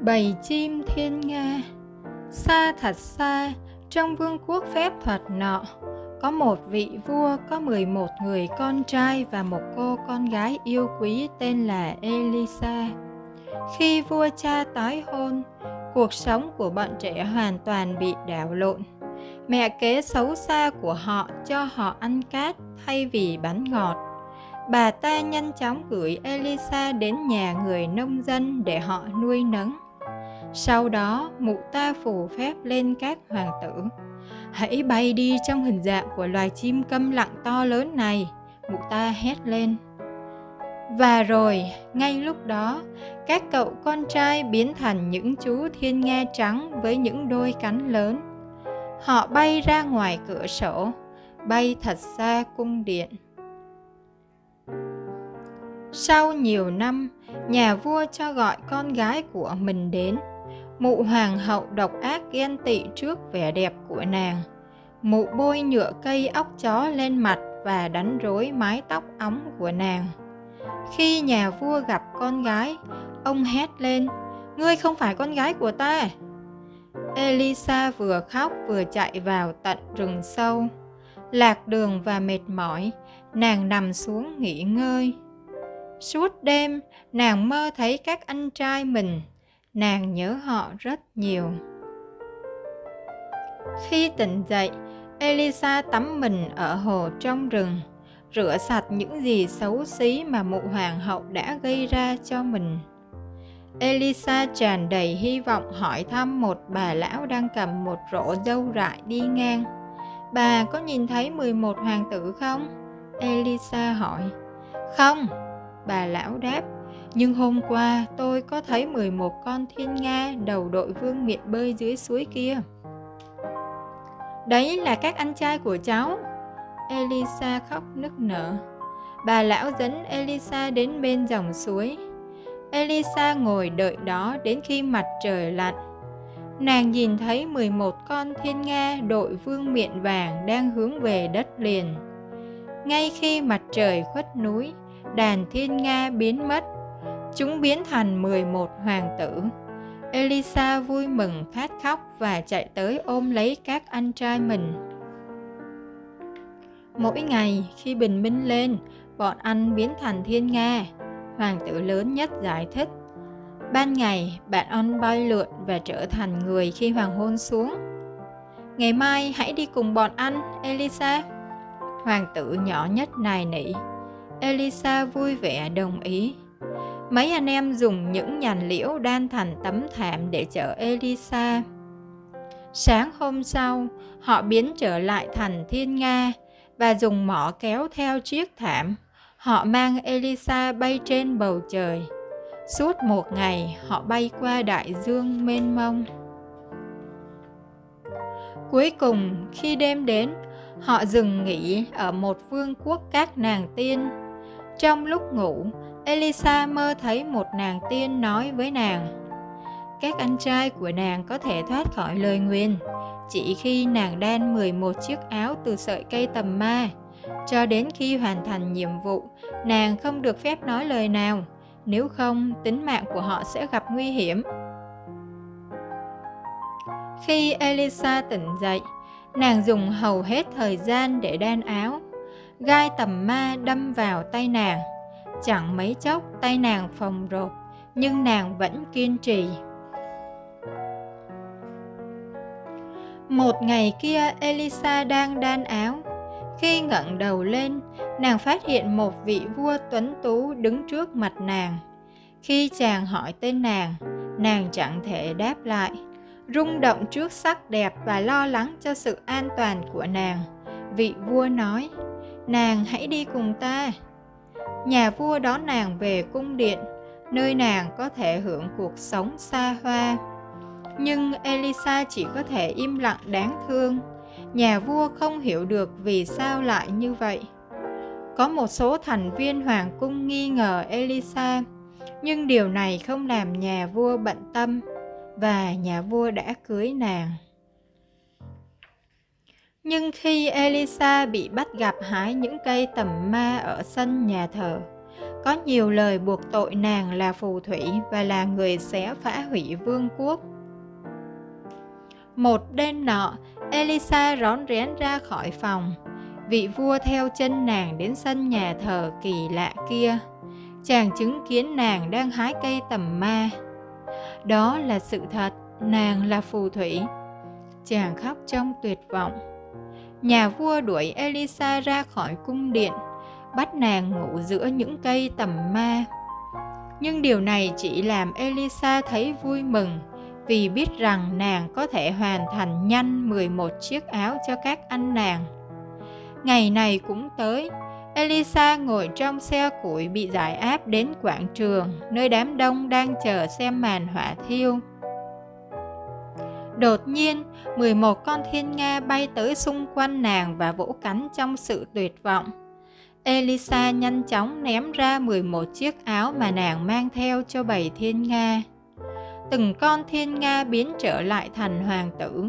Bầy chim thiên nga Xa thật xa, trong vương quốc phép thuật nọ Có một vị vua có 11 người con trai và một cô con gái yêu quý tên là Elisa. Khi vua cha tái hôn, cuộc sống của bọn trẻ hoàn toàn bị đảo lộn. Mẹ kế xấu xa của họ cho họ ăn cát thay vì bánh ngọt bà ta nhanh chóng gửi Elisa đến nhà người nông dân để họ nuôi nấng. Sau đó, mụ ta phù phép lên các hoàng tử. Hãy bay đi trong hình dạng của loài chim câm lặng to lớn này, mụ ta hét lên. Và rồi, ngay lúc đó, các cậu con trai biến thành những chú thiên nga trắng với những đôi cánh lớn. Họ bay ra ngoài cửa sổ, bay thật xa cung điện. Sau nhiều năm, nhà vua cho gọi con gái của mình đến Mụ hoàng hậu độc ác ghen tị trước vẻ đẹp của nàng. Mụ bôi nhựa cây óc chó lên mặt và đánh rối mái tóc óng của nàng. Khi nhà vua gặp con gái, ông hét lên, Ngươi không phải con gái của ta. Elisa vừa khóc vừa chạy vào tận rừng sâu. Lạc đường và mệt mỏi, nàng nằm xuống nghỉ ngơi. Suốt đêm, nàng mơ thấy các anh trai mình nàng nhớ họ rất nhiều khi tỉnh dậy elisa tắm mình ở hồ trong rừng rửa sạch những gì xấu xí mà mụ hoàng hậu đã gây ra cho mình elisa tràn đầy hy vọng hỏi thăm một bà lão đang cầm một rổ dâu rại đi ngang bà có nhìn thấy 11 hoàng tử không elisa hỏi không, bà lão đáp nhưng hôm qua tôi có thấy 11 con thiên nga đầu đội vương miện bơi dưới suối kia. Đấy là các anh trai của cháu. Elisa khóc nức nở. Bà lão dẫn Elisa đến bên dòng suối. Elisa ngồi đợi đó đến khi mặt trời lặn. Nàng nhìn thấy 11 con thiên nga đội vương miện vàng đang hướng về đất liền. Ngay khi mặt trời khuất núi, đàn thiên nga biến mất Chúng biến thành 11 hoàng tử. Elisa vui mừng phát khóc và chạy tới ôm lấy các anh trai mình. Mỗi ngày khi bình minh lên, bọn anh biến thành thiên nga. Hoàng tử lớn nhất giải thích. Ban ngày, bạn anh bay lượn và trở thành người khi hoàng hôn xuống. Ngày mai hãy đi cùng bọn anh, Elisa. Hoàng tử nhỏ nhất nài nỉ. Elisa vui vẻ đồng ý. Mấy anh em dùng những nhành liễu đan thành tấm thảm để chở Elisa. Sáng hôm sau, họ biến trở lại thành Thiên Nga và dùng mỏ kéo theo chiếc thảm. Họ mang Elisa bay trên bầu trời. Suốt một ngày, họ bay qua đại dương mênh mông. Cuối cùng, khi đêm đến, họ dừng nghỉ ở một vương quốc các nàng tiên. Trong lúc ngủ, Elisa mơ thấy một nàng tiên nói với nàng Các anh trai của nàng có thể thoát khỏi lời nguyền Chỉ khi nàng đan 11 chiếc áo từ sợi cây tầm ma cho đến khi hoàn thành nhiệm vụ Nàng không được phép nói lời nào Nếu không tính mạng của họ sẽ gặp nguy hiểm Khi Elisa tỉnh dậy Nàng dùng hầu hết thời gian để đan áo Gai tầm ma đâm vào tay nàng Chẳng mấy chốc tay nàng phồng rộp, nhưng nàng vẫn kiên trì. Một ngày kia Elisa đang đan áo. Khi ngẩng đầu lên, nàng phát hiện một vị vua tuấn tú đứng trước mặt nàng. Khi chàng hỏi tên nàng, nàng chẳng thể đáp lại. Rung động trước sắc đẹp và lo lắng cho sự an toàn của nàng. Vị vua nói, nàng hãy đi cùng ta nhà vua đón nàng về cung điện nơi nàng có thể hưởng cuộc sống xa hoa nhưng elisa chỉ có thể im lặng đáng thương nhà vua không hiểu được vì sao lại như vậy có một số thành viên hoàng cung nghi ngờ elisa nhưng điều này không làm nhà vua bận tâm và nhà vua đã cưới nàng Nhưng khi Elisa bị bắt gặp hái những cây tầm ma ở sân nhà thờ, có nhiều lời buộc tội nàng là phù thủy và là người sẽ phá hủy vương quốc. Một đêm nọ, Elisa rón rén ra khỏi phòng. Vị vua theo chân nàng đến sân nhà thờ kỳ lạ kia. Chàng chứng kiến nàng đang hái cây tầm ma. Đó là sự thật, nàng là phù thủy. Chàng khóc trong tuyệt vọng. Nhà vua đuổi Elisa ra khỏi cung điện, bắt nàng ngủ giữa những cây tầm ma. Nhưng điều này chỉ làm Elisa thấy vui mừng vì biết rằng nàng có thể hoàn thành nhanh 11 chiếc áo cho các anh nàng. Ngày này cũng tới, Elisa ngồi trong xe củi bị giải áp đến quảng trường, nơi đám đông đang chờ xem màn hỏa thiêu. Đột nhiên, 11 con thiên nga bay tới xung quanh nàng và vỗ cánh trong sự tuyệt vọng. Elisa nhanh chóng ném ra 11 chiếc áo mà nàng mang theo cho bầy thiên nga. Từng con thiên nga biến trở lại thành hoàng tử,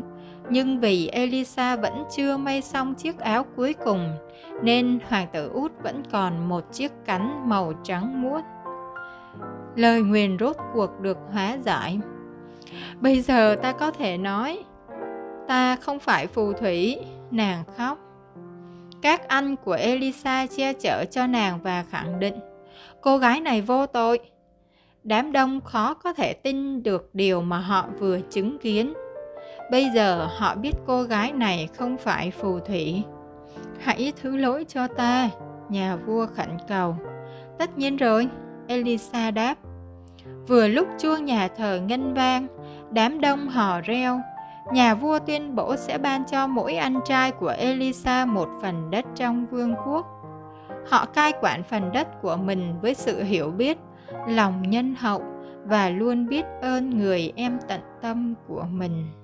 nhưng vì Elisa vẫn chưa may xong chiếc áo cuối cùng, nên hoàng tử út vẫn còn một chiếc cánh màu trắng muốt. Lời nguyền rốt cuộc được hóa giải. Bây giờ ta có thể nói, ta không phải phù thủy, nàng khóc. Các anh của Elisa che chở cho nàng và khẳng định, cô gái này vô tội. Đám đông khó có thể tin được điều mà họ vừa chứng kiến. Bây giờ họ biết cô gái này không phải phù thủy. Hãy thứ lỗi cho ta, nhà vua khẩn cầu. Tất nhiên rồi, Elisa đáp. Vừa lúc chuông nhà thờ ngân vang, đám đông hò reo. Nhà vua tuyên bố sẽ ban cho mỗi anh trai của Elisa một phần đất trong vương quốc. Họ cai quản phần đất của mình với sự hiểu biết, lòng nhân hậu và luôn biết ơn người em tận tâm của mình.